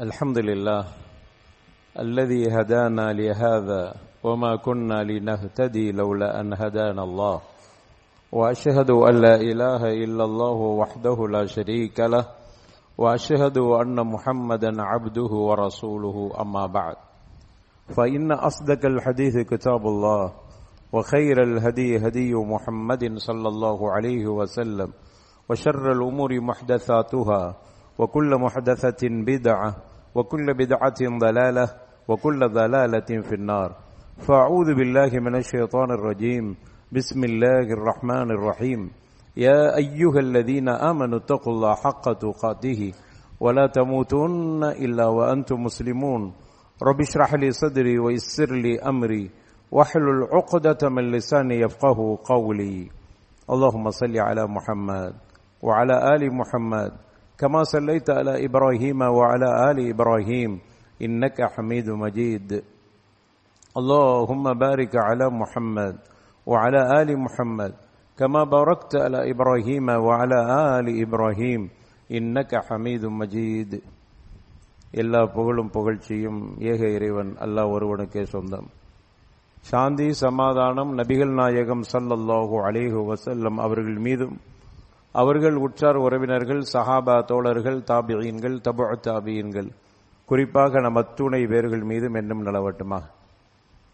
الحمد لله الذي هدانا لهذا وما كنا لنهتدي لولا أن هدانا الله. وأشهد أن لا إله إلا الله وحده لا شريك له. وأشهد أن محمدا عبده ورسوله أما بعد. فإن أصدق الحديث كتاب الله وخير الهدي هدي محمد صلى الله عليه وسلم وشر الأمور محدثاتها وكل محدثة بدعة وكل بدعة ضلالة وكل ضلالة في النار. فأعوذ بالله من الشيطان الرجيم. بسم الله الرحمن الرحيم. يا أيها الذين آمنوا اتقوا الله حق تقاته ولا تموتن إلا وأنتم مسلمون. رب اشرح لي صدري ويسر لي أمري واحلل عقدة من لساني يفقه قولي. اللهم صل على محمد وعلى آل محمد كما صليت على إبراهيم وعلى آل إبراهيم إنك حميد مجيد اللهم بارك على محمد وعلى آل محمد كما باركت على إبراهيم وعلى آل إبراهيم إنك حميد مجيد எல்லா புகழும் புகழ்ச்சியும் ஏக இறைவன் அல்லாஹ் ஒருவனுக்கே சொந்தம் சாந்தி சமாதானம் நபிகள் நாயகம் சல்லல்லாஹு அலேஹு வசல்லம் அவர்கள் மீதும் அவர்கள் உற்றார் உறவினர்கள் சஹாபா தோழர்கள் தாபியன்கள் தபு தாபியன்கள். குறிப்பாக நம் அத்துணை பேர்கள் மீதும் என்னும் நிலவட்டுமாக.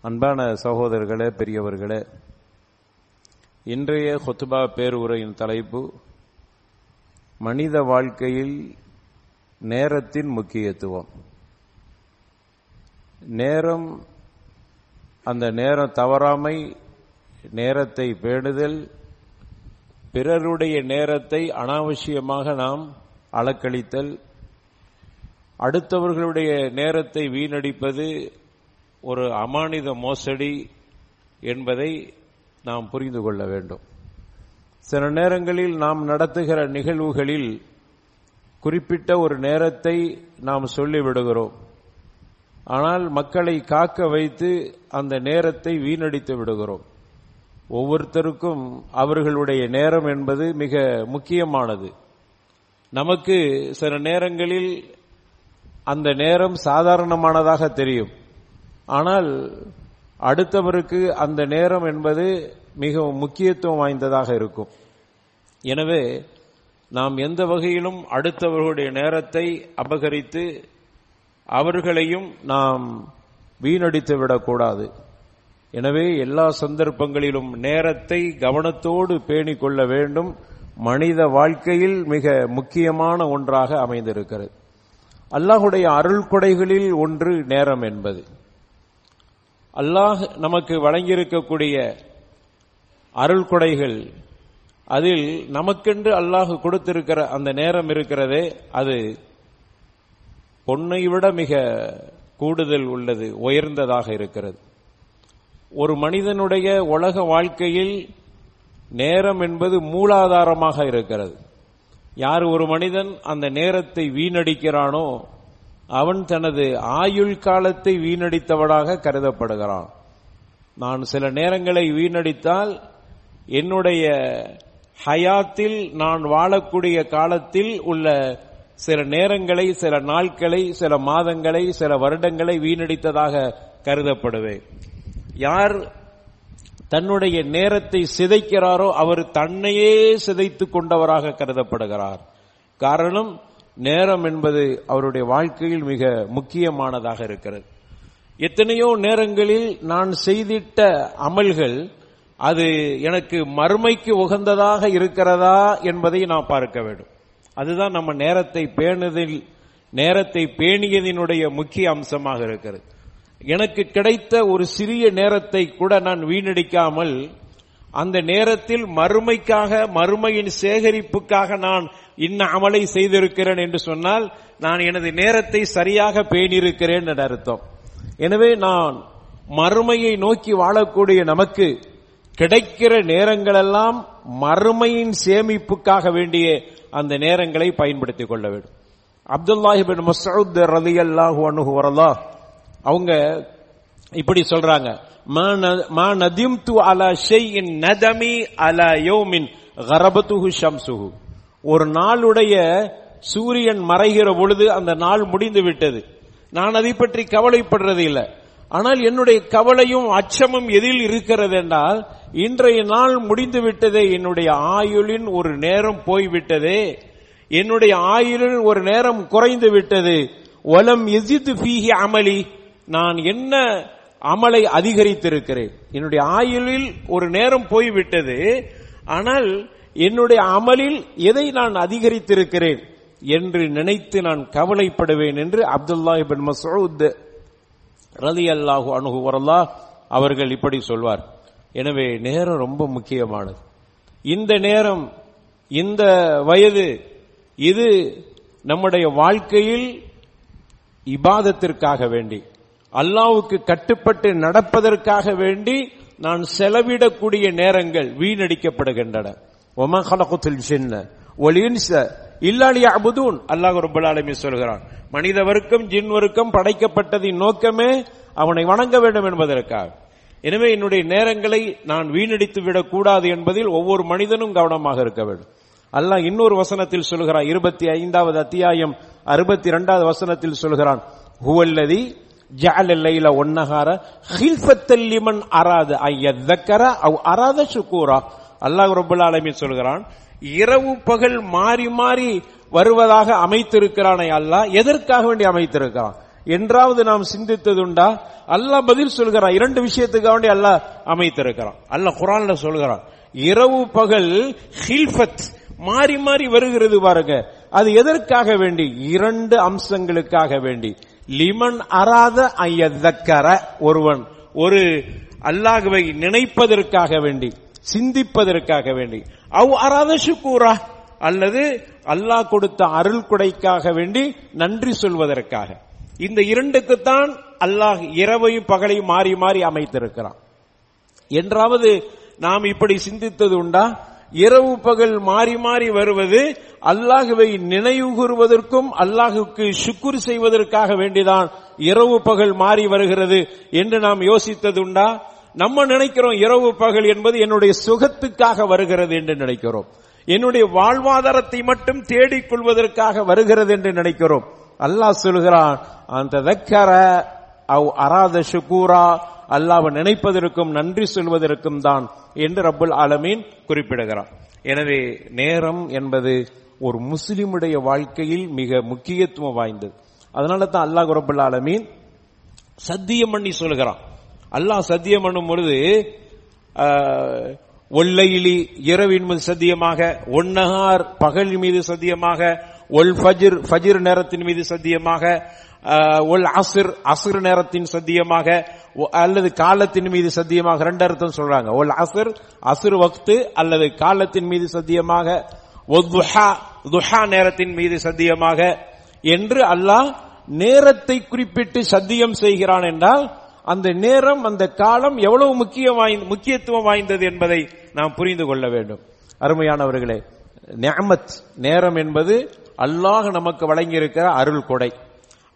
அன்பான சகோதரர்களே பெரியவர்களே இன்றைய ஹொத்துபா பேருரையின் தலைப்பு மனித வாழ்க்கையில் நேரத்தின் முக்கியத்துவம். நேரம் அந்த நேரம் தவறாமை நேரத்தை பேணுதல் பிறருடைய நேரத்தை அனாவசியமாக நாம் அளக்களித்தல் அடுத்தவர்களுடைய நேரத்தை வீணடிப்பது ஒரு அமானித மோசடி என்பதை நாம் புரிந்து கொள்ள வேண்டும். சில நேரங்களில் நாம் நடத்துகிற நிகழ்வுகளில் குறிப்பிட்ட ஒரு நேரத்தை நாம் சொல்லிவிடுகிறோம். ஆனால் மக்களை காக்க வைத்து அந்த நேரத்தை வீணடித்து விடுகிறோம். ஒவ்வொருத்தருக்கும் அவர்களுடைய நேரம் என்பது மிக முக்கியமானது. நமக்கு சில நேரங்களில் அந்த நேரம் சாதாரணமானதாக தெரியும். ஆனால் அடுத்தவருக்கு அந்த நேரம் என்பது மிகவும் முக்கியத்துவம் வாய்ந்ததாக இருக்கும். எனவே நாம் எந்த வகையிலும் அடுத்தவர்களுடைய நேரத்தை அபகரித்து அவர்களையும் நாம் வீணடித்து விடக்கூடாது. எனவே எல்லா சந்தர்ப்பங்களிலும் நேரத்தை கவனத்தோடு பேணிக் கொள்ள வேண்டும். மனித வாழ்க்கையில் மிக முக்கியமான ஒன்றாக அமைந்திருக்கிறது. அல்லாஹுடைய அருள் கொடைகளில் ஒன்று நேரம் என்பது. அல்லாஹ் நமக்கு வழங்கியிருக்கக்கூடிய அருள் கொடைகள் அதில் நமக்கென்று அல்லாஹ் கொடுத்திருக்கிற அந்த நேரம் இருக்கிறதே அது பொன்னை விட மிக கூடுதல் உள்ளது உயர்ந்ததாக இருக்கிறது. ஒரு மனிதனுடைய உலக வாழ்க்கையில் நேரம் என்பது மூலாதாரமாக இருக்கிறது. யார் ஒரு மனிதன் அந்த நேரத்தை வீணடிக்கிறானோ அவன் தனது ஆயுள் காலத்தை வீணடித்தவனாக கருதப்படுகிறான். நான் சில நேரங்களை வீணடித்தால் என்னுடைய ஹயாத்தில் நான் வாழக்கூடிய காலத்தில் உள்ள சில நேரங்களை சில நாட்களை சில மாதங்களை சில வருடங்களை வீணடித்ததாக கருதப்படுவேன். யார் தன்னுடைய நேரத்தை சிதைக்கிறாரோ அவர் தன்னையே சிதைத்துக் கொண்டவராக கருதப்படுகிறார். காரணம் நேரம் என்பது அவருடைய வாழ்க்கையில் மிக முக்கியமானதாக இருக்கிறது. எத்தனையோ நேரங்களில் நான் செய்திட்ட அமல்கள் அது எனக்கு மறுமைக்கு உகந்ததாக இருக்கிறதா என்பதை நான் பார்க்க வேண்டும். அதுதான் நம்ம நேரத்தை பேணுதில் நேரத்தை பேணியதினுடைய முக்கிய அம்சமாக இருக்கிறது. எனக்கு கிடைத்த ஒரு சிறிய நேரத்தை கூட நான் வீணடிக்காமல் அந்த நேரத்தில் மறுமைக்காக மறுமையின் சேகரிப்புக்காக நான் இன்ன அமலை செய்திருக்கிறேன் என்று சொன்னால் நான் எனது நேரத்தை சரியாக பேணியிருக்கிறேன் என்ற அர்த்தம். எனவே நான் மறுமையை நோக்கி வாழக்கூடிய நமக்கு கிடைக்கிற நேரங்களெல்லாம் மறுமையின் சேமிப்புக்காக வேண்டிய அந்த நேரங்களை பயன்படுத்திக் கொள்ள வேண்டும். அப்துல்லாஹிபின் மசூத் ரலி அல்லாஹு அனுகு அவங்க இப்படி சொல்றாங்க. மா நதிம் து அலா ஷெய்யின் நதமி அலா யோமின் கரபத்துஹு ஷம்சுஹு. ஒரு நாளுடைய சூரியன் மறைகிற பொழுது அந்த நாள் முடிந்து விட்டது. நான் அதை பற்றி கவலைப்படுறது இல்லை. ஆனால் என்னுடைய கவலையும் அச்சமும் எதில் இருக்கிறது என்றால் இன்றைய நாள் முடிந்து விட்டதே என்னுடைய ஆயுளின் ஒரு நேரம் போய்விட்டதே என்னுடைய ஆயுளின் ஒரு நேரம் குறைந்து விட்டது. ஒலம் எசித்து ஃபீஹி அமளி நான் என்ன அமலை அதிகரித்திருக்கிறேன்? என்னுடைய ஆயுளில் ஒரு நேரம் போய்விட்டது ஆனால் என்னுடைய அமலில் எதை நான் அதிகரித்திருக்கிறேன் என்று நினைத்து நான் கவலைப்படுவேன் என்று அப்துல்லா இபின் மசூத் ரதி அல்லாஹு அணுகு வரல்லா அவர்கள் இப்படி சொல்வார். எனவே நேரம் ரொம்ப முக்கியமானது. இந்த நேரம் இந்த வயது இது நம்முடைய வாழ்க்கையில் இபாதத்திற்காக வேண்டி அல்லாவுக்கு கட்டுப்பட்டு நடப்பதற்காக வேண்டி நான் செலவிடக்கூடிய நேரங்கள் வீணடிக்கப்படுகின்றன. ஒமா கலகுத்தில் சின்ன ஒலின்ச இல்லாலியா அபுதூன் அல்லாஹ் ரபுல் ஆலமி சொல்கிறான். மனித வர்க்கம் ஜின் வர்க்கம் படைக்கப்பட்டதின் நோக்கமே அவனை வணங்க வேண்டும் என்பதற்காக. எனவே என்னுடைய நேரங்களை நான் வீணடித்து விடக்கூடாது என்பதில் ஒவ்வொரு மனிதனும் கவனமாக இருக்க வேண்டும். அல்லாஹ் இன்னொரு வசனத்தில் சொல்கிறான். இருபத்தி ஐந்தாவது அத்தியாயம் அறுபத்தி இரண்டாவது வசனத்தில் சொல்கிறான். ஹுவல்லதி ஜஅல லைல ஒன்னஹார ஹில்ஃபத்தல் லிமன் அராத ஐயதக்கர அவ் அராத சுக்கூரா அல்லாஹ் ரப்பல் ஆலமீன் சொல்கிறான் இரவு பகல் மாறி மாறி வருவதாக அமைத்திருக்கிறானே அல்லாஹ் எதற்காக வேண்டி அமைத்திருக்கிறான்? என்றாவது நாம் சிந்தித்ததுண்டா அல்லாஹ் பதில் சொல்கிறான் இரண்டு விஷயத்துக்காக வேண்டி அல்லாஹ் அமைத்திருக்கிறான். அல்லாஹ் குரான்ல சொல்கிறான் இரவு பகல் ஹில்ஃபத் மாறி மாறி வருகிறது பாருங்க. அது எதற்காக வேண்டி? இரண்டு அம்சங்களுக்காக வேண்டி. லிமன் அராத ஐயதக்கர ஒருவன். ஒரு அல்லாஹுவை நினைப்பதற்காக வேண்டி சிந்திப்பதற்காக வேண்டி. அவ் அராத சுக்கூரா அல்லது அல்லாஹ் கொடுத்த அருள் கொடைக்காக வேண்டி நன்றி சொல்வதற்காக. இந்த இரண்டுக்குத்தான் அல்லாஹ் இரவையும் பகலையும் மாறி மாறி அமைத்திருக்கிறான். என்றாவது நாம் இப்படி சிந்தித்தது உண்டா? இரவு பகல் மாறி மாறி வருவது அல்லாஹுவை நினைவு கூறுவதற்கும் அல்லாஹுக்கு சுக்குர் செய்வதற்காக வேண்டிதான் இரவு பகல் மாறி வருகிறது என்று நாம் யோசித்தது உண்டா நம்ம நினைக்கிறோம் இரவு பகல் என்பது என்னுடைய சுகத்துக்காக வருகிறது என்று நினைக்கிறோம். என்னுடைய வாழ்வாதாரத்தை மட்டும் தேடிக் கொள்வதற்காக வருகிறது என்று நினைக்கிறோம். அல்லாஹ் சொல்கிறான் அந்த தக்கர அவ் அராத சுக்கூரா அல்லாவை நினைப்பதற்கும் நன்றி சொல்வதற்கும் தான் என்று ரப்புல் ஆலமீன் குறிப்பிடுகிறான் எனவே நேரம் என்பது ஒரு முஸ்லிமுடைய வாழ்க்கையில் மிக முக்கியத்துவம் வாய்ந்தது. அதனால தான் அல்லாஹ் ரபுல் ஆலமீன் சத்தியம் பண்ணி சொல்கிறான். அல்லாஹ் சத்தியம் பண்ணும் பொழுது ஒல்லையிலி இரவின் மீது சத்தியமாக ஒன்னகார் பகல் மீது சத்தியமாக ஒல் ஃபஜிர் ஃபஜிர் நேரத்தின் மீது சத்தியமாக ஒல் அசிர் அசிர் நேரத்தின் சத்தியமாக அல்லது காலத்தின் மீது சத்தியமாக ரெண்டு அர்த்தம் சொல்றாங்க. ஒல் அசுர் அசுர் வக்து அல்லது காலத்தின் மீது சத்தியமாக துஹா நேரத்தின் மீது சத்தியமாக என்று அல்லாஹ் நேரத்தை குறிப்பிட்டு சத்தியம் செய்கிறான் என்றால் அந்த நேரம் அந்த காலம் எவ்வளவு முக்கிய முக்கியத்துவம் வாய்ந்தது என்பதை நாம் புரிந்து கொள்ள வேண்டும். அருமையானவர்களே நேமத் நேரம் என்பது அல்லாஹ் நமக்கு வழங்கியிருக்கிற அருள் கொடை.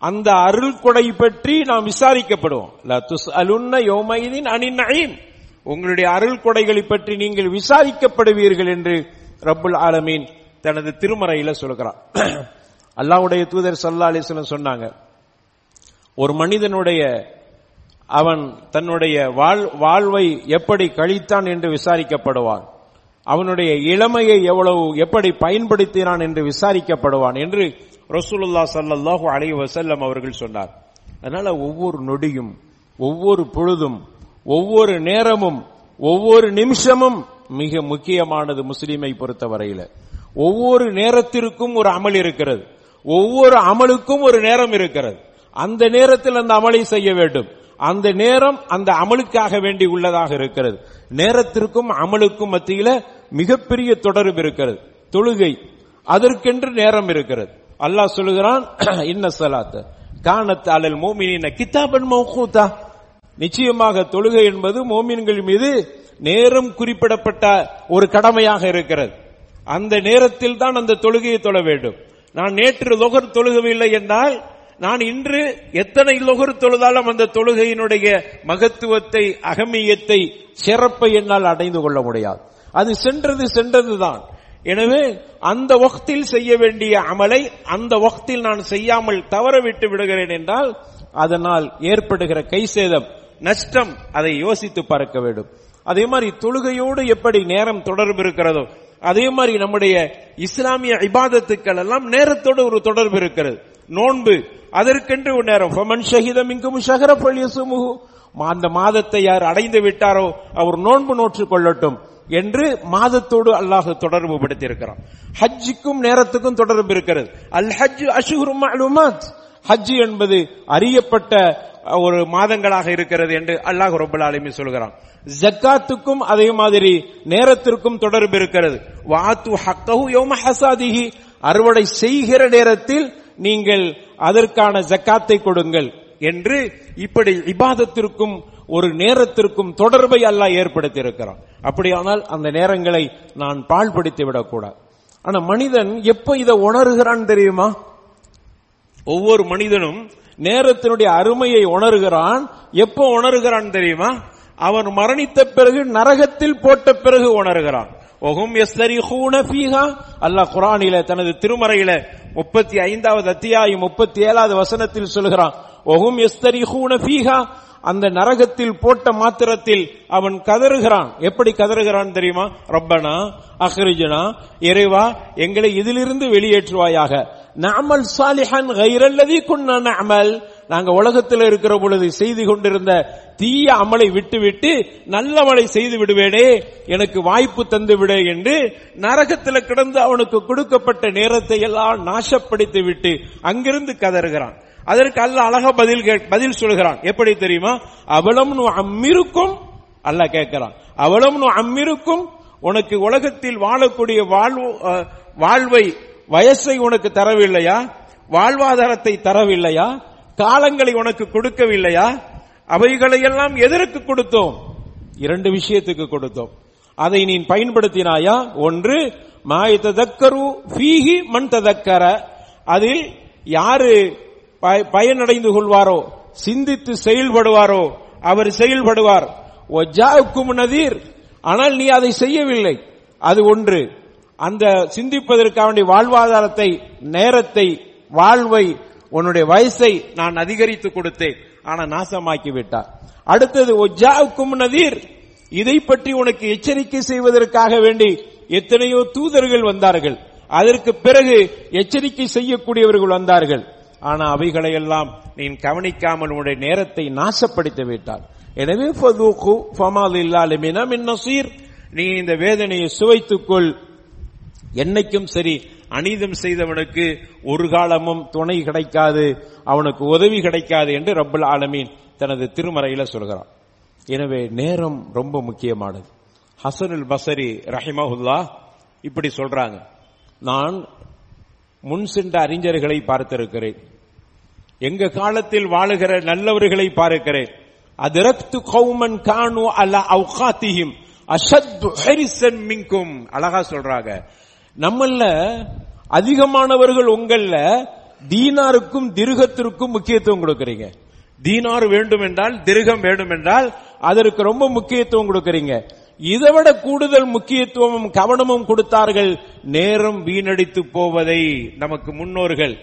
அந்த அருள் கொடை பற்றி நாம் விசாரிக்கப்படுவோம். அலுன்ன யோமைதின் அணிநயீம் உங்களுடைய அருள் கொடைகளை பற்றி நீங்கள் விசாரிக்கப்படுவீர்கள் என்று ரப்புல் ஆலமீன் தனது திருமறையில சொல்கிறார். அல்லாஹ்வுடைய தூதர் சல்லா அலிஸ்லம் சொன்னாங்க ஒரு மனிதனுடைய அவன் தன்னுடைய வாழ்வை எப்படி கழித்தான் என்று விசாரிக்கப்படுவான் அவனுடைய இளமையை எவ்வளவு எப்படி பயன்படுத்தினான் என்று விசாரிக்கப்படுவான் என்று ரசூலுல்லா சல்லாஹூ அலி வசல்லம் அவர்கள் சொன்னார். அதனால ஒவ்வொரு நொடியும் ஒவ்வொரு பொழுதும் ஒவ்வொரு நேரமும் ஒவ்வொரு நிமிஷமும் மிக முக்கியமானது முஸ்லீமை பொறுத்தவரையில. ஒவ்வொரு நேரத்திற்கும் ஒரு அமல் இருக்கிறது. ஒவ்வொரு அமலுக்கும் ஒரு நேரம் இருக்கிறது. அந்த நேரத்தில் அந்த அமலை செய்ய வேண்டும். அந்த நேரம் அந்த அமலுக்காக வேண்டி உள்ளதாக இருக்கிறது. நேரத்திற்கும் அமலுக்கும் மத்தியில மிகப்பெரிய தொடர்பு இருக்கிறது. தொழுகை அதற்கென்று நேரம் இருக்கிறது. அல்லாஹ் சொல்லுகிறான் இன்ன சலாத்த. காணத் அலல் மோமினின கித்தாபன் மௌகூத்தா நிச்சயமாக தொழுகை என்பது மோமின்கள் மீது நேரம் குறிப்பிடப்பட்ட ஒரு கடமையாக இருக்கிறது. அந்த நேரத்தில் தான் அந்த தொழுகையை தொழ வேண்டும். நான் நேற்று லொகர் தொழுகவில்லை என்றால் நான் இன்று எத்தனை லொகர் தொழுதாலும் அந்த தொழுகையினுடைய மகத்துவத்தை அகமியத்தை சிறப்பை என்னால் அடைந்து கொள்ள முடியாது. அது சென்றது சென்றதுதான். எனவே அந்த வக்தில் செய்ய வேண்டிய அமலை அந்த வக்தில் நான் செய்யாமல் தவறவிட்டு விடுகிறேன் என்றால் அதனால் ஏற்படுகிற கை சேதம் நஷ்டம் அதை யோசித்து பார்க்க வேண்டும். அதே மாதிரி தொழுகையோடு எப்படி நேரம் தொடர்பு இருக்கிறதோ அதே மாதிரி நம்முடைய இஸ்லாமிய இபாதத்துக்கள் எல்லாம் நேரத்தோடு ஒரு தொடர்பு இருக்கிறது. நோன்பு அதற்கென்று ஒரு நேரம். ஃபமன் ஷஹிதம் இங்கும் ஷஹர பள்ளியசுமுகு அந்த மாதத்தை யார் அடைந்து விட்டாரோ அவர் நோன்பு நோற்று கொள்ளட்டும். என்று மாதத்தோடு அல்லாஹ் தொடர்பு படுத்தியிருக்கிறான். ஹஜ்ஜிக்கும் நேரத்துக்கும் தொடர்பு இருக்கிறது. அல் ஹஜ் அஷுஹுரும் மஅலூமாத். ஹஜ் என்பது அறியப்பட்ட ஒரு மாதங்களாக இருக்கிறது என்று அல்லாஹ் ரபுல் ஆலமீன் சொல்கிறான். ஜக்காத்துக்கும் அதே மாதிரி நேரத்திற்கும் தொடர்பு இருக்கிறது. வாத்து ஹக்கஹு யோம ஹசாதிஹி. அறுவடை செய்கிற நேரத்தில் நீங்கள் அதற்கான ஜக்காத்தை கொடுங்கள். என்று இப்படி இபாதத்திற்கும் ஒரு நேரத்திற்கும் தொடர்பை அல்லாஹ் ஏற்படுத்தி இருக்கிறான் அப்படியானால் அந்த நேரங்களை நான் பாழ்படுத்தி விடக்கூடாது. ஆனா மனிதன் எப்ப இதை உணர்கிறான் தெரியுமா? ஒவ்வொரு மனிதனும் நேரத்தினுடைய அருமையை உணர்கிறான். எப்போ உணர்கிறான் தெரியுமா? அவன் மரணித்த பிறகு நரகத்தில் போட்ட பிறகு உணர்கிறான். ஒகும் எஸ்தரிஹூன ஃபீஹா. அல்லாஹ் குரானில தனது திருமறையில முப்பத்தி ஐந்தாவது அத்தியாயம் முப்பத்தி ஏழாவது வசனத்தில் சொல்கிறான். ஒகும் எஸ்தரிஹூன ஃபீஹா அந்த நரகத்தில் போட்ட மாத்திரத்தில் அவன் கதறுகிறான். எப்படி கதறுகிறான் தெரியுமா? ரப்பனா அஹ்ரிஜனா இறைவா எங்களை இதிலிருந்து வெளியேற்றுவாயாக. நாமல் சாலிஹன் கைரல்லதி குன்ன நாமல் நாங்க உலகத்தில் இருக்கிற பொழுது செய்து கொண்டிருந்த தீய அமலை விட்டுவிட்டு நல்லவளை செய்து விடுவேனே எனக்கு வாய்ப்பு தந்து விடு என்று நரகத்தில் கிடந்து அவனுக்கு கொடுக்கப்பட்ட நேரத்தை எல்லாம் நாசப்படுத்தி விட்டு அங்கிருந்து கதறுகிறான். அதற்கு அல்ல அழகா பதில் பதில் சொல்கிறான். எப்படி தெரியுமா? அவளும் அம்மிருக்கும் அல்ல கேட்கிறான். அவளும் அம்மிருக்கும் உனக்கு உலகத்தில் வாழக்கூடிய வாழ்வு வாழ்வை வயசை உனக்கு தரவில்லையா? வாழ்வாதாரத்தை தரவில்லையா? காலங்களை உனக்கு கொடுக்கவில்லையா? அவைகளையெல்லாம் எதற்கு கொடுத்தோம்? இரண்டு விஷயத்துக்கு கொடுத்தோம். அதை நீ பயன்படுத்தினாயா? ஒன்று மாய் ததக்கரு ஃபீஹி மண் ததக்கர. அதில் யாரு பயனடைந்து கொள்வாரோ? சிந்தித்து செயல்படுவாரோ? அவர் செயல்படுவார். ஒஜாவுக்கும் நதீர். ஆனால் நீ அதை செய்யவில்லை. அது ஒன்று. அந்த சிந்திப்பதற்காக வேண்டிய வாழ்வாதாரத்தை நேரத்தை வாழ்வை உன்னுடைய வயசை நான் அதிகரித்து கொடுத்தேன். ஆனா நாசமாக்கி விட்டார். அடுத்தது ஒஜாவுக்கும் நதீர் இதை பற்றி உனக்கு எச்சரிக்கை செய்வதற்காக வேண்டி எத்தனையோ தூதர்கள் வந்தார்கள். அதற்கு பிறகு எச்சரிக்கை செய்யக்கூடியவர்கள் வந்தார்கள். ஆனா அவைகளை எல்லாம் நீ கவனிக்காமல் உன்னுடைய நேரத்தை நாசப்படுத்தி விட்டார். எனவே நீ இந்த வேதனையை சுவைத்துக்கொள். என்னைக்கும் சரி அநீதம் செய்தவனுக்கு ஒரு காலமும் துணை கிடைக்காது அவனுக்கு உதவி கிடைக்காது என்று ரப்பல் ஆலமீன் தனது திருமறையில சொல்கிறான். எனவே நேரம் ரொம்ப முக்கியமானது. ஹசனுல் பசரி ரஹிமஹுல்லா இப்படி சொல்றாங்க. நான் முன் சென்ற அறிஞர்களை பார்த்திருக்கிறேன். எங்க காலத்தில் வாழுகிற நல்லவர்களை பார்க்கிறேன். அதிரக்து கௌமன் கானு அல அவுகாத்திஹிம் அஷத்து மின்கும். அழகா சொல்றாங்க. நம்மள அதிகமானவர்கள் உங்கள தீனாருக்கும் திருகத்திற்கும் முக்கியத்துவம் கொடுக்கறீங்க. தீனார் வேண்டும் என்றால் திருகம் வேண்டும் என்றால் அதற்கு ரொம்ப முக்கியத்துவம் கொடுக்கறீங்க. இதை விட கூடுதல் முக்கியத்துவமும் கவனமும் கொடுத்தார்கள் நேரம் வீணடித்து போவதை நமக்கு முன்னோர்கள்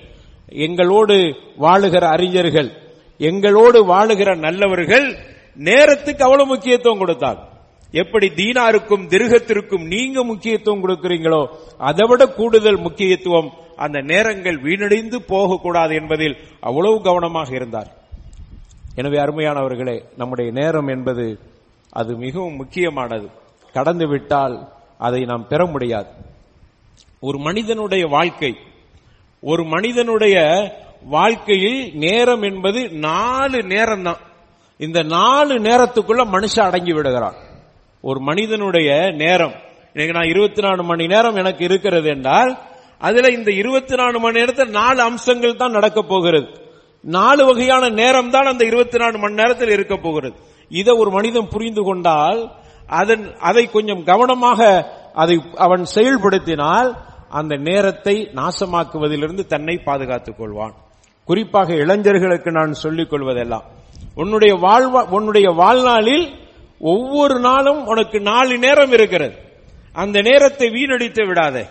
எங்களோடு வாழுகிற அறிஞர்கள் எங்களோடு வாழுகிற நல்லவர்கள் நேரத்துக்கு அவ்வளவு முக்கியத்துவம் கொடுத்தார். எப்படி தீனாருக்கும் திருகத்திற்கும் நீங்க முக்கியத்துவம் கொடுக்கிறீங்களோ அதை விட கூடுதல் முக்கியத்துவம் அந்த நேரங்கள் வீணடைந்து போகக்கூடாது என்பதில் அவ்வளவு கவனமாக இருந்தார். எனவே அருமையானவர்களே நம்முடைய நேரம் என்பது அது மிகவும் முக்கியமானது. கடந்து விட்டால் அதை நாம் பெற முடியாது. ஒரு மனிதனுடைய வாழ்க்கை ஒரு மனிதனுடைய வாழ்க்கையில் நேரம் என்பது நாலு நேரம் தான் இந்த நாலு நேரத்துக்குள்ள மனுஷன் அடங்கி விடுகிறான். ஒரு மனிதனுடைய நேரம். எனக்கு நான் இருபத்தி நாலு மணி நேரம் எனக்கு இருக்கிறது என்றால் அதுல இந்த இருபத்தி நாலு மணி நேரத்தில் நாலு அம்சங்கள் தான் நடக்க போகிறது. நாலு வகையான நேரம் தான் அந்த இருபத்தி நாலு மணி நேரத்தில் இருக்க போகிறது. இதை ஒரு மனிதன் புரிந்து கொண்டால் அதன் அதை கொஞ்சம் கவனமாக அதை அவன் செயல்படுத்தினால் அந்த நேரத்தை நாசமாக்குவதிலிருந்து தன்னை பாதுகாத்துக் கொள்வான். குறிப்பாக இளைஞர்களுக்கு நான் சொல்லிக் கொள்வதெல்லாம். உன்னுடைய வாழ்வா உன்னுடைய வாழ்நாளில் ஒவ்வொரு நாளும் உனக்கு நாலு நேரம் இருக்கிறது. அந்த நேரத்தை வீணடித்து விடாதே.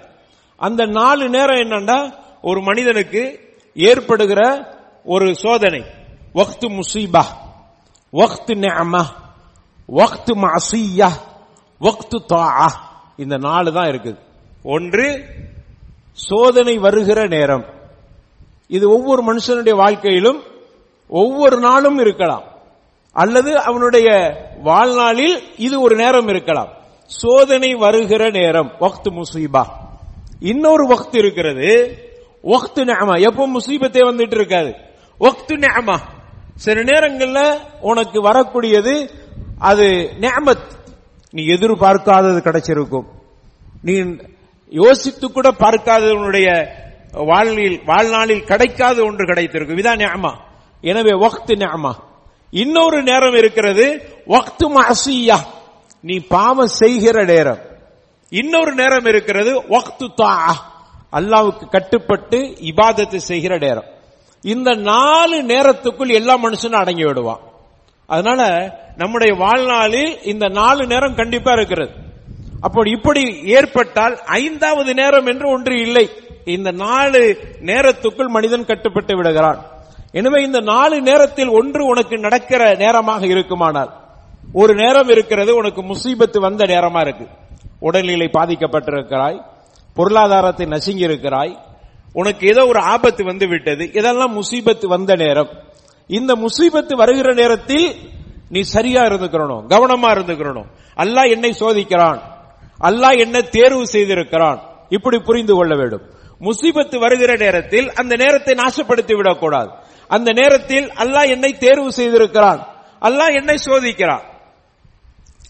அந்த நாலு நேரம் என்னன்னா ஒரு மனிதனுக்கு ஏற்படுகிற ஒரு சோதனை. வக்து முசீபா வக்து நிஅமா வக்து மசியா வக்து தாஆ இந்த நாலு தான் இருக்குது. ஒன்று சோதனை வருகிற நேரம். இது ஒவ்வொரு மனுஷனுடைய வாழ்க்கையிலும் ஒவ்வொரு நாளும் இருக்கலாம். அல்லது அவனுடைய வாழ்நாளில் இது ஒரு நேரம் இருக்கலாம். சோதனை வருகிற நேரம் வக்து முசீபா. இன்னொரு வக்து இருக்கிறது ஒக்து நேமா எப்போ முசீபத்தே வந்துட்டு இருக்காது. ஒக்து நேமா சில நேரங்கள்ல உனக்கு வரக்கூடியது அது நேமத் நீ எதிர்பார்க்காதது கிடைச்சிருக்கும். நீ யோசித்து கூட பார்க்காதவனுடைய உன்னுடைய வாழ்நாளில் வாழ்நாளில் கிடைக்காத ஒன்று கிடைத்திருக்கும். இதான் நியமா எனவே ஒக்து நியமா இன்னொரு நேரம் இருக்கிறது வக்து மசியா நீ பாவம் செய்கிற நேரம். இன்னொரு நேரம் இருக்கிறது வக்து தா அல்லாவுக்கு கட்டுப்பட்டு இபாதத்தை செய்கிற நேரம். இந்த நாலு நேரத்துக்குள் எல்லா மனுஷனும் அடங்கி விடுவான். அதனால நம்முடைய வாழ்நாளில் இந்த நாலு நேரம் கண்டிப்பா இருக்கிறது. அப்போ இப்படி ஏற்பட்டால் ஐந்தாவது நேரம் என்று ஒன்று இல்லை. இந்த நாலு நேரத்துக்குள் மனிதன் கட்டுப்பட்டு விடுகிறான். எனவே இந்த நாலு நேரத்தில் ஒன்று உனக்கு நடக்கிற நேரமாக இருக்குமானால் ஒரு நேரம் இருக்கிறது உனக்கு முசீபத்து வந்த நேரமா இருக்கு. உடல்நிலை பாதிக்கப்பட்டிருக்கிறாய் பொருளாதாரத்தை நசுங்கி இருக்கிறாய் உனக்கு ஏதோ ஒரு ஆபத்து வந்து விட்டது இதெல்லாம் முசீபத்து வந்த நேரம். இந்த முசீபத்து வருகிற நேரத்தில் நீ சரியா இருந்துக்கிறணும் கவனமா இருந்துக்கிறணும். அல்லாஹ் என்னை சோதிக்கிறான். அல்லாஹ் என்ன தேர்வு செய்திருக்கிறான். இப்படி புரிந்து கொள்ள வேண்டும். முசீபத்து வருகிற நேரத்தில் அந்த நேரத்தை நாசப்படுத்தி விடக்கூடாது. அந்த நேரத்தில் அல்லாஹ் என்னை தேர்வு செய்திருக்கிறான். அல்லாஹ் என்னை சோதிக்கிறான்.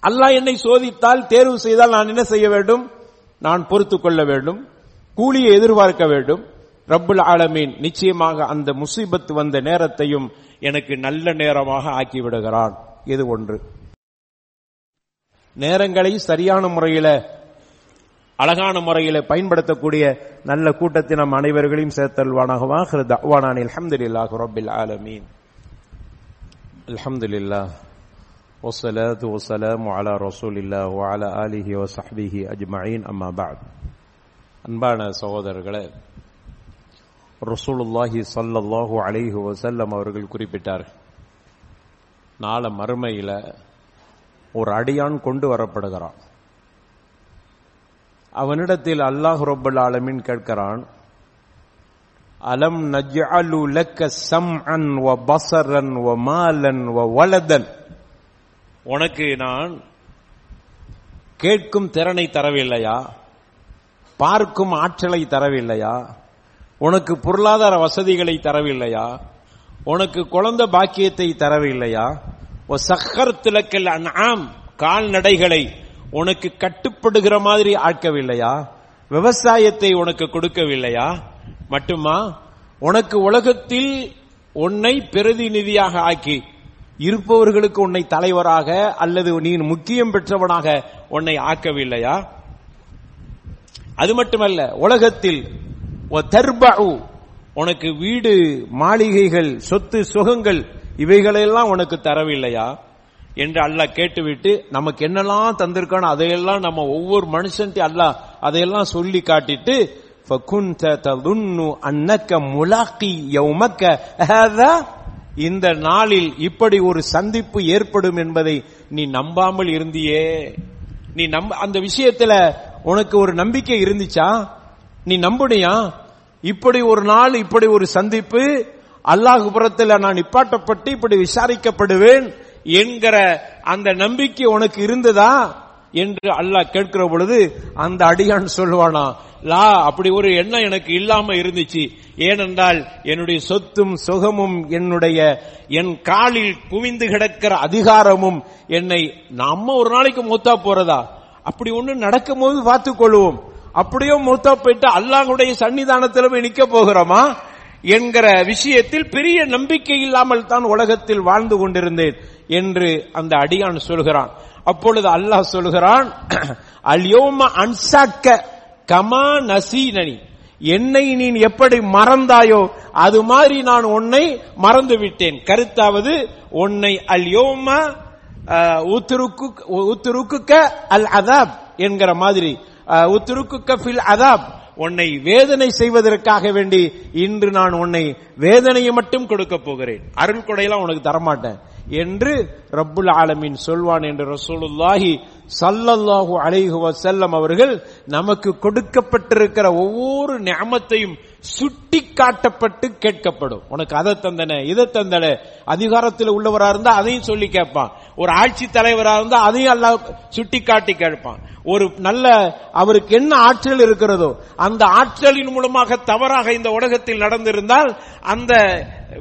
அல்லாஹ் என்னை சோதித்தால் தேர்வு செய்தால் நான் என்ன செய்ய வேண்டும்? நான் பொறுத்துக் கொள்ள வேண்டும். கூலியை எதிர்பார்க்க வேண்டும். ரப்புல் ஆலமீன் நிச்சயமாக அந்த முசீபத்து வந்த நேரத்தையும் எனக்கு நல்ல நேரமாக ஆக்கி விடுகிறான் இது ஒன்று. நேரங்களை சரியான முறையில அழகான முறையில பயன்படுத்தக்கூடிய நல்ல கூட்டத்தை நம் அனைவர்களையும் சேர்த்தல்வானாகவாக தவானான் அல்ஹம்துலில்லாஹ் ரப்பில் ஆலமீன் அல்ஹம்துலில்லாஹ் والصلاة والسلام على رسول الله وعلى آله وصحبه أجمعين أما بعد அன்பான சகோதரர்களே ரசூலுல்லாஹி சல்லல்லாஹு அலைஹி வசல்லம் அவர்கள் குறிப்பிட்டார் நாள மறுமையில ஒரு அடியான் கொண்டு வரப்படுகிறான் அவனிடத்தில் அல்லாஹ் ரொப்பல் ஆலமின் கேட்கிறான் அலம் நஜ்அலு லக்க சம்அன் வ பஸரன் வ மாலன் வ வலதன்? உனக்கு நான் கேட்கும் திறனை தரவில்லையா? பார்க்கும் ஆற்றலை தரவில்லையா? உனக்கு பொருளாதார வசதிகளை தரவில்லையா? உனக்கு குழந்தை பாக்கியத்தை தரவில்லையா? சக்கர் திலக்கல் அன்ஆம் கால்நடைகளை உனக்கு கட்டுப்படுகிற மாதிரி ஆட்கவில்லையா விவசாயத்தை உனக்கு கொடுக்கவில்லையா? மட்டுமா? உனக்கு உலகத்தில் உன்னை பிரதிநிதியாக ஆக்கி இருப்பவர்களுக்கு உன்னை தலைவராக அல்லது நீ முக்கியம் பெற்றவனாக உன்னை ஆக்கவில்லையா? அது மட்டுமல்ல உலகத்தில் உனக்கு வீடு மாளிகைகள் சொத்து சுகங்கள் இவைகளெல்லாம் உனக்கு தரவில்லையா? என்று அல்லாஹ் கேட்டுவிட்டு நமக்கு என்னெல்லாம் தந்திருக்கானோ அதையெல்லாம் நம்ம ஒவ்வொரு மனுஷன்ட்டு அல்லாஹ் அதையெல்லாம் சொல்லி காட்டிட்டு அன்னக்க முலாக்கி யௌமக்க இந்த நாளில் இப்படி ஒரு சந்திப்பு ஏற்படும் என்பதை நீ நம்பாமல் இருந்தியே. நீ நம்ப அந்த விஷயத்துல உனக்கு ஒரு நம்பிக்கை இருந்துச்சா? நீ நம்புனியா? இப்படி ஒரு நாள் இப்படி ஒரு சந்திப்பு அல்லாஹுபுரத்தில் நான் நிப்பாட்டப்பட்டு இப்படி விசாரிக்கப்படுவேன் என்கிற அந்த நம்பிக்கை உனக்கு இருந்ததா? என்று அல்லாஹ் கேட்கிற பொழுது அந்த அடியான் சொல்லுவானா லா அப்படி ஒரு எண்ணம் எனக்கு இல்லாம இருந்துச்சு. ஏனென்றால் என்னுடைய சொத்தும் சுகமும் என்னுடைய என் காலில் குவிந்து கிடக்கிற அதிகாரமும் என்னை நம்ம ஒரு நாளைக்கு மூத்தா போறதா? அப்படி ஒண்ணு நடக்கும் போது பார்த்துக் கொள்வோம். அப்படியோ மூத்தா போயிட்டு அல்லாஹுடைய சன்னிதானத்தில் போய் நிக்க போகிறோமா? என்கிற விஷயத்தில் பெரிய நம்பிக்கை இல்லாமல் தான் உலகத்தில் வாழ்ந்து கொண்டிருந்தேன். என்று அந்த அடியான் சொல்கிறான். அப்பொழுது அல்லாஹ் சொல்கிறான் அல்யோம அன்சாக்க கமா நசீனனி. என்னை நீ எப்படி மறந்தாயோ அது மாதிரி நான் உன்னை மறந்து விட்டேன் கருத்தாவது உன்னை அல்யோம உத்துருக்கு அல் அதாப் என்கிற மாதிரி. உத்துருக்குக்க ஃபில் அதாப். உன்னை வேதனை செய்வதற்காக வேண்டி இன்று நான் உன்னை வேதனையை மட்டும் கொடுக்க போகிறேன். அருள் கொடையெல்லாம் உனக்கு தரமாட்டேன். என்று ரப்புல் ஆலமீன் சொல்வான் என்று ரசூலுல்லாஹி சல்லல்லாஹு அலைஹி செல்லம் அவர்கள் நமக்கு கொடுக்கப்பட்டிருக்கிற ஒவ்வொரு ஞாமத்தையும் சுட்டி காட்டப்பட்டு கேட்கப்படும். உனக்கு அதை தந்தன இதை தந்தன. அதிகாரத்தில் உள்ளவரா இருந்தா அதையும் சொல்லி கேட்பான். ஒரு ஆட்சி தலைவரா இருந்தா அதையும் அல்லாஹ் சுட்டி காட்டி கேட்பான். ஒரு நல்ல அவருக்கு என்ன ஆற்றல் இருக்கிறதோ அந்த ஆற்றலின் மூலமாக தவறாக இந்த உலகத்தில் நடந்திருந்தால் அந்த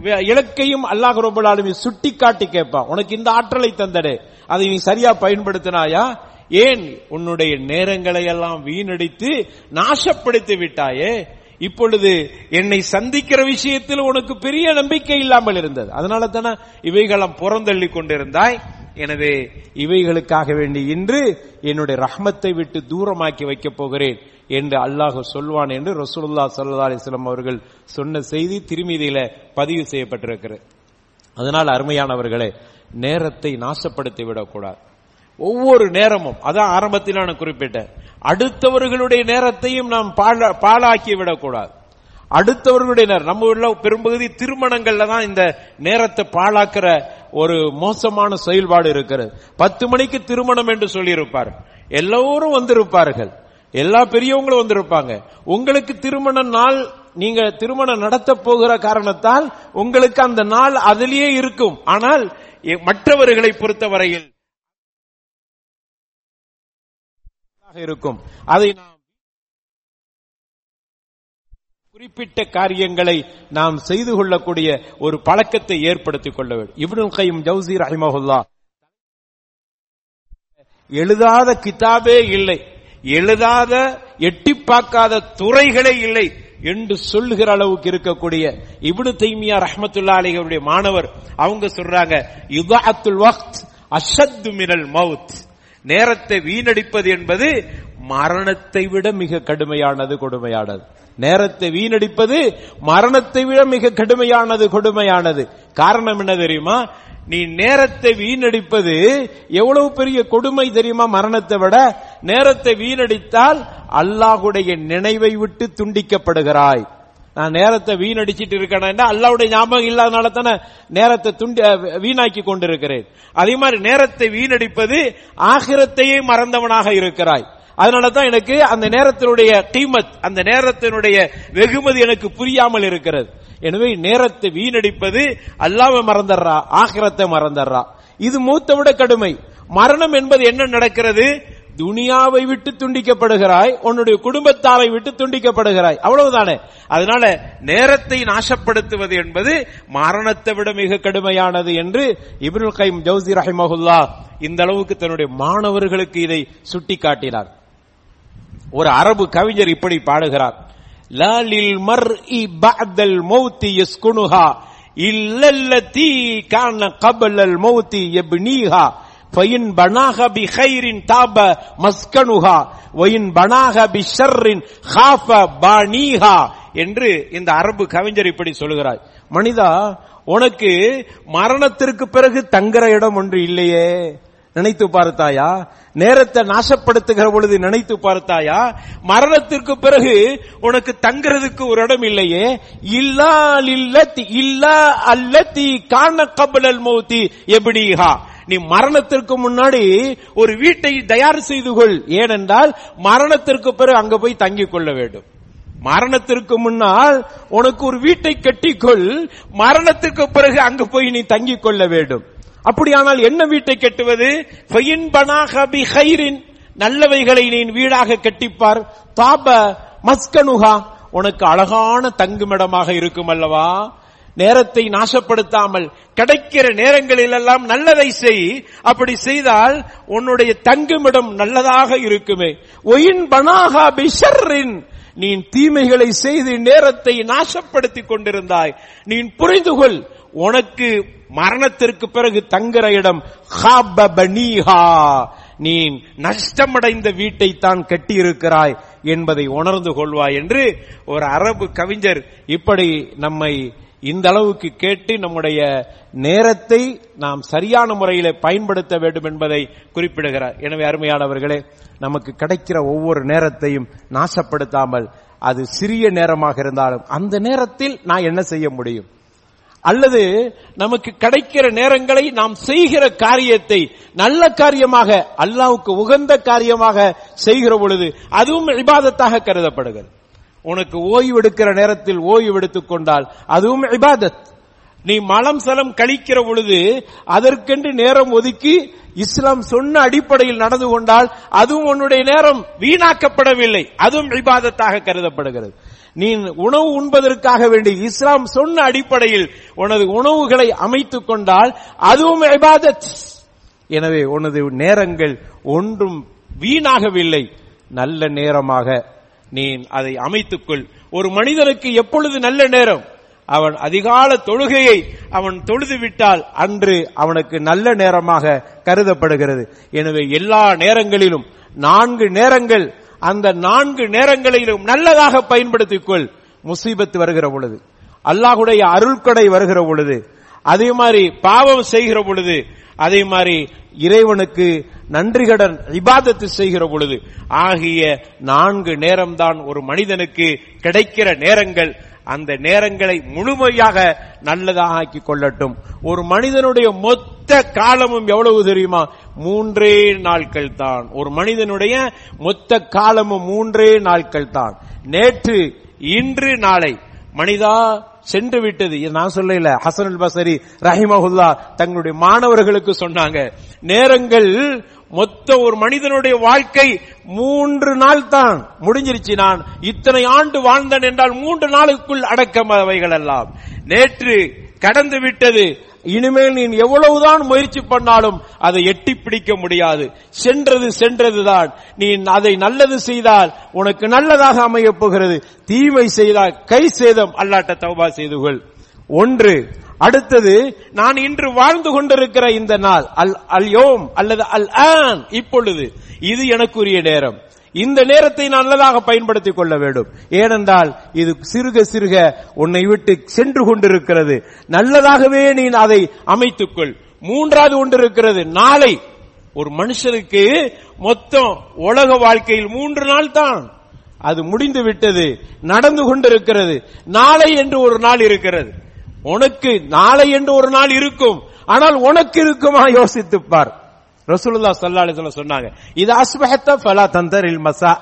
இலக்கையும் அல்லாஹ் ரபுல் ஆலமீன் சுட்டி காட்டி கேட்பான். உனக்கு இந்த ஆற்றலை தந்தடே அதை நீ சரியா பயன்படுத்தினாயா? ஏன் உன்னுடைய நேரங்களை எல்லாம் வீணடித்து நாசப்படுத்தி விட்டாயே? இப்பொழுது என்னை சந்திக்கிற விஷயத்தில் உனக்கு பெரிய நம்பிக்கை இல்லாமல் இருந்தது. அதனால தானே இவைகளெல்லாம் புறந்தள்ளி கொண்டிருந்தாய். எனவே இவைகளுக்காக வேண்டி இன்று என்னுடைய ரஹ்மத்தை விட்டு தூரமாக்கி வைக்கப் போகிறேன் என்று அல்லாஹ் சொல்வான் என்று ரசூலுல்லா சல்லா அலிஸ்லாம் அவர்கள் சொன்ன செய்தி திருமீதியில பதிவு செய்யப்பட்டிருக்கிறது. அதனால் அருமையானவர்களே நேரத்தை நாசப்படுத்தி விடக்கூடாது ஒவ்வொரு நேரமும் அதான் ஆரம்பத்தில் நான் குறிப்பிட்டேன். அடுத்தவர்களுடைய நேரத்தையும் நாம் பாழ- பாழாக்கி விடக்கூடாது. அடுத்தவர்களுடைய நேரம் நம்ம உள்ள பெரும்பகுதி திருமணங்கள்ல தான் இந்த நேரத்தை பாழாக்கிற ஒரு மோசமான செயல்பாடு இருக்கிறது. பத்து மணிக்கு திருமணம் என்று சொல்லியிருப்பார். எல்லோரும் வந்திருப்பார்கள். எல்லா பெரியவங்களும் வந்திருப்பாங்க. உங்களுக்கு திருமண நாள் நீங்க திருமணம் நடத்த போகிற காரணத்தால் உங்களுக்கு அந்த நாள் அதிலேயே இருக்கும். ஆனால் மற்றவர்களை பொறுத்தவரையில் இருக்கும். அதை நாம் குறிப்பிட்ட காரியங்களை நாம் செய்து கொள்ளக்கூடிய ஒரு பழக்கத்தை ஏற்படுத்திக் கொள்ள வேண்டும். இப்னுல் கையும் ஜவுசி ரஹிமஹுல்லா எழுதாத கிதாபே இல்லை. எழுதாத எட்டி பார்க்காத துறைகளே இல்லை என்று சொல்லுகிற அளவுக்கு இருக்கக்கூடிய இப்னு தைமியா ரஹமத்துல்லா அலைஹி அவருடைய மாணவர். அவங்க சொல்றாங்க யுதாத்துல் வக்த் அஷத்து மினல் மவுத். நேரத்தை வீணடிப்பது என்பது மரணத்தை விட மிக கடுமையானது கொடுமையானது. நேரத்தை வீணடிப்பது மரணத்தை விட மிக கடுமையானது கொடுமையானது. காரணம் என்ன தெரியுமா? நீ நேரத்தை வீணடிப்பது எவ்வளவு பெரிய கொடுமை தெரியுமா மரணத்தை விட? நேரத்தை வீணடித்தால் அல்லாஹுடைய நினைவை விட்டு துண்டிக்கப்படுகிறாய். நான் நேரத்தை வீணடிச்சிட்டு இருக்கேன்? அல்லாவுடைய ஞாபகம் இல்லாதனால தானே நேரத்தை துண்டி வீணாக்கி கொண்டிருக்கிறேன். அதே மாதிரி நேரத்தை வீணடிப்பது ஆகிரத்தையே மறந்தவனாக இருக்கிறாய். அதனால தான் எனக்கு அந்த நேரத்தினுடைய கீமத் அந்த நேரத்தினுடைய வெகுமதி எனக்கு புரியாமல் இருக்கிறது. எனவே நேரத்தை வீணடிப்பது அல்லாவை மறந்துடுறா ஆகிரத்தை மறந்துடுறா. இது மூத்த விட கடுமை. மரணம் என்பது என்ன நடக்கிறது? துனியாவை விட்டு துண்டிக்கப்படுகிறாய் உன்னுடைய குடும்பத்தாரை விட்டு துண்டிக்கப்படுகிறாய். அவ்வளவுதானே? அதனால நேரத்தை நாசப்படுத்துவது என்பது மரணத்தை விட மிக கடுமையானது என்று இப்னுல் கைம் ஜவுசி ரஹிமஹுல்லா இந்த அளவுக்கு தன்னுடைய மாணவர்களுக்கு இதை சுட்டிக்காட்டினார். ஒரு அரபு கவிஞர் இப்படி பாடுகிறார். லாலில் மர் இ பஅதல் மௌத்தி யஸ்குனுஹா இல்லல்லதி கான கபலல் மௌத்தி யப்னீஹா. ஃபயின் பனாக பி கைரின் தாப மஸ்கனுஹா ஒயின் பனாக பி ஷர்ரின் ஹாஃப பானீஹா என்று இந்த அரபு கவிஞர் இப்படி சொல்கிறார். மனிதா உனக்கு மரணத்திற்கு பிறகு தங்குற இடம் ஒன்று இல்லையே. நினைத்து பார்த்தாயா? நேரத்தை நாசப்படுத்துகிற பொழுது நினைத்து பார்த்தாயா? மரணத்திற்கு பிறகு உனக்கு தங்குறதுக்கு ஒரு இடம் இல்லையே. இல்லா இல்லத்தி இல்லா அல்லத்தி காண கபலல் மௌத்தி எப்படிஹா நீ மரணத்திற்கு முன்னாடி ஒரு வீட்டை தயார் செய்து கொள். ஏனென்றால் மரணத்திற்கு பிறகு அங்க போய் தங்கிக் கொள்ள வேண்டும். மரணத்திற்கு முன்னால் உனக்கு ஒரு வீட்டை கட்டிக்கொள். மரணத்திற்கு பிறகு அங்கு போய் நீ தங்கிக் கொள்ள வேண்டும். அப்படியானால் என்ன வீட்டை கட்டுவது? ஃபயின் நல்லவைகளை நீ வீடாக கட்டிப்பார். தாப மஸ்கனுகா உனக்கு அழகான தங்குமிடமாக இருக்கும் அல்லவா? நேரத்தை நாசப்படுத்தாமல் கிடைக்கிற நேரங்களில் எல்லாம் நல்லதை செய். அப்படி செய்தால் உன்னுடைய தங்குமிடம் நல்லதாக இருக்குமே. ஒயின் பனாகா பிஷர்ரின். நீ தீமைகளை செய்து நேரத்தை நாசப்படுத்திக் கொண்டிருந்தாய். நீ புரிந்து கொள் உனக்கு மரணத்திற்கு பிறகு தங்குற இடம் பனீஹா. நீ நஷ்டமடைந்த வீட்டை தான் கட்டியிருக்கிறாய் என்பதை உணர்ந்து கொள்வாய் என்று ஒரு அரபு கவிஞர் இப்படி நம்மை இந்த அளவுக்கு கேட்டு நம்முடைய நேரத்தை நாம் சரியான முறையில் பயன்படுத்த வேண்டும் என்பதை குறிப்பிடுகிறார். எனவே அருமையானவர்களே நமக்கு கிடைக்கிற ஒவ்வொரு நேரத்தையும் நாசப்படுத்தாமல் அது சிறிய நேரமாக இருந்தாலும் அந்த நேரத்தில் நான் என்ன செய்ய முடியும்? அல்லது நமக்கு கிடைக்கிற நேரங்களை நாம் செய்கிற காரியத்தை நல்ல காரியமாக அல்லாவுக்கு உகந்த காரியமாக செய்கிற பொழுது அதுவும் விவாதத்தாக கருதப்படுகிறது. உனக்கு ஓய்வு எடுக்கிற நேரத்தில் ஓய்வு எடுத்துக் கொண்டால் அதுவும் இபாதத். நீ மலம் சலம் கழிக்கிற பொழுது அதற்கென்று நேரம் ஒதுக்கி இஸ்லாம் சொன்ன அடிப்படையில் நடந்து கொண்டால் அதுவும் உன்னுடைய நேரம் வீணாக்கப்படவில்லை. அதுவும் இபாதத்தாக கருதப்படுகிறது. நீ உணவு உண்பதற்காக வேண்டி இஸ்லாம் சொன்ன அடிப்படையில் உனது உணவுகளை அமைத்துக் கொண்டால் அதுவும் இபாதத். எனவே உனது நேரங்கள் ஒன்றும் வீணாகவில்லை. நல்ல நேரமாக நீ அதை அமைத்துக்கொள். ஒரு மனிதனுக்கு எப்பொழுது நல்ல நேரம்? அவன் அதிகால தொழுகையை அவன் தொழுது விட்டால் அன்று அவனுக்கு நல்ல நேரமாக கருதப்படுகிறது. எனவே எல்லா நேரங்களிலும் நான்கு நேரங்கள் அந்த நான்கு நேரங்களிலும் நல்லதாக பயன்படுத்திக் கொள் முசீபத்து வருகிற பொழுது அல்லாஹுடைய அருள்கொடை வருகிற பொழுது அதே மாதிரி பாவம் செய்கிற பொழுது அதே மாதிரி இறைவனுக்கு நன்றிகடன் இபாதத்து செய்கிற பொழுது ஆகிய நான்கு நேரம்தான் ஒரு மனிதனுக்கு கிடைக்கிற நேரங்கள் அந்த நேரங்களை முழுமையாக நல்லதாக ஆக்கி கொள்ளட்டும். ஒரு மனிதனுடைய மொத்த காலமும் எவ்வளவு தெரியுமா? மூன்றே நாட்கள் தான். ஒரு மனிதனுடைய மொத்த காலமும் மூன்றே நாட்கள் தான். நேற்று இன்று நாளை. மனிதா சென்று விட்டது நான் சொல்லல ஹசனுல் பசரி ரஹிமஹுல்லா தங்களுடைய மாணவர்களுக்கு சொன்னாங்க. நேரங்கள் மொத்த ஒரு மனிதனுடைய வாழ்க்கை மூன்று நாள் தான். முடிஞ்சிருச்சு நான். இத்தனை ஆண்டு வாழ்ந்தேன் என்றால் மூன்று நாளுக்குள் அடக்கம் அவைகள் எல்லாம் நேற்று கடந்து விட்டது. இனிமேல் நீ எவ்வளவுதான் முயற்சி பண்ணாலும் அதை எட்டி பிடிக்க முடியாது. சென்றது சென்றதுதான். நீ அதை நல்லது செய்தால் உனக்கு நல்லதாக அமையப் போகிறது. தீமை செய்தால் கை சேதம் அல்லாட்ட தௌபா செய்துகள் ஒன்று. அடுத்தது நான் இன்று வாழ்ந்து கொண்டிருக்கிற இந்த நாள் அல் அல் யோம் அல்லது அல் ஆன் இப்பொழுது. இது எனக்குரிய நேரம். இந்த நேரத்தை நல்லதாக பயன்படுத்திக் கொள்ள வேண்டும். ஏனென்றால் இது சிறுக சிறுக உன்னை விட்டு சென்று கொண்டிருக்கிறது. நல்லதாகவே நீ அதை அமைத்துக்கொள். மூன்றாவது ஒன்று இருக்கிறது. நாளை ஒரு மனுஷனுக்கு மொத்தம் உலக வாழ்க்கையில் மூன்று நாள் தான். அது முடிந்து விட்டது. நடந்து கொண்டிருக்கிறது. நாளை என்று ஒரு நாள் இருக்கிறது. உனக்கு நாளை என்று ஒரு நாள் இருக்கும். ஆனால் உனக்கு இருக்குமா? யோசித்துப்பார் ரசூலுல்லா ஸல்லல்லாஹு சொன்னாங்க இது அஸ்பஹத்த ஃபலா தந்தரில் மசா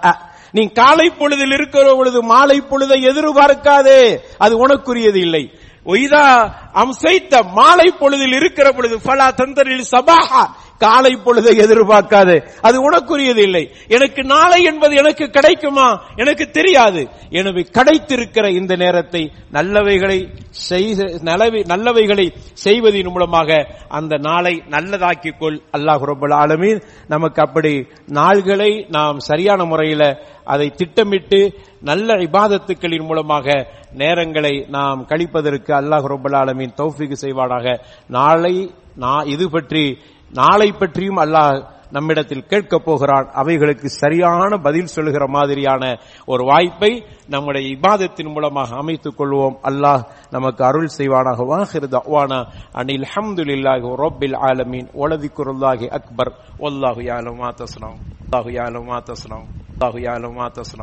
நீ காலை பொழுதில் இருக்கிற பொழுது மாலை பொழுதை எதிர்பார்க்காதே அது உனக்குரியது இல்லை. ஒய்தா அம்சைத்த மாலை பொழுதில் இருக்கிற பொழுது ஃபலா தந்தரில் சபாஹா காலை பொழுதை எதிர்பார்க்காது. அது உனக்குரியது இல்லை. எனக்கு நாளை என்பது எனக்கு கிடைக்குமா? எனக்கு தெரியாது. எனவே கிடைத்திருக்கிற இந்த நேரத்தை நல்லவைகளை செய்த நல்லவை- நல்லவைகளை செய்வதன் மூலமாக அந்த நாளை நல்லதாக்கிக் கொள் அல்லாஹ் ரப்பல் ஆலமீன். நமக்கு அப்படி நாள்களை நாம் சரியான முறையில் அதை திட்டமிட்டு நல்ல இபாதத்துக்களின் மூலமாக நேரங்களை நாம் கழிப்பதற்கு அல்லாஹ் ரப்பல் ஆலமீன் தௌஃபீக் செய்வானாக. நாளை நான் இது பற்றி நாளை பற்றியும் அல்லாஹ் நம்மிடத்தில் கேட்கப் போகிறான். அவைகளுக்கு சரியான பதில் சொல்லுகிற மாதிரியான ஒரு வாய்ப்பை நம்முடைய இபாதத்தின் மூலமாக அமைத்துக் கொள்வோம். அல்லாஹ் நமக்கு அருள் செய்வானாக. வாஹிர் தவானா அனில் ஹம்துலில்லாஹி ரோபில் ஆலமீன். வலதிக்குருல்லாஹி அக்பர். ஒல்லாஹு யாலும் மாத்தஸ்லாம் தஸ்னம் அல்லாஹு யாலம் மா யாலும் அல்லாஹு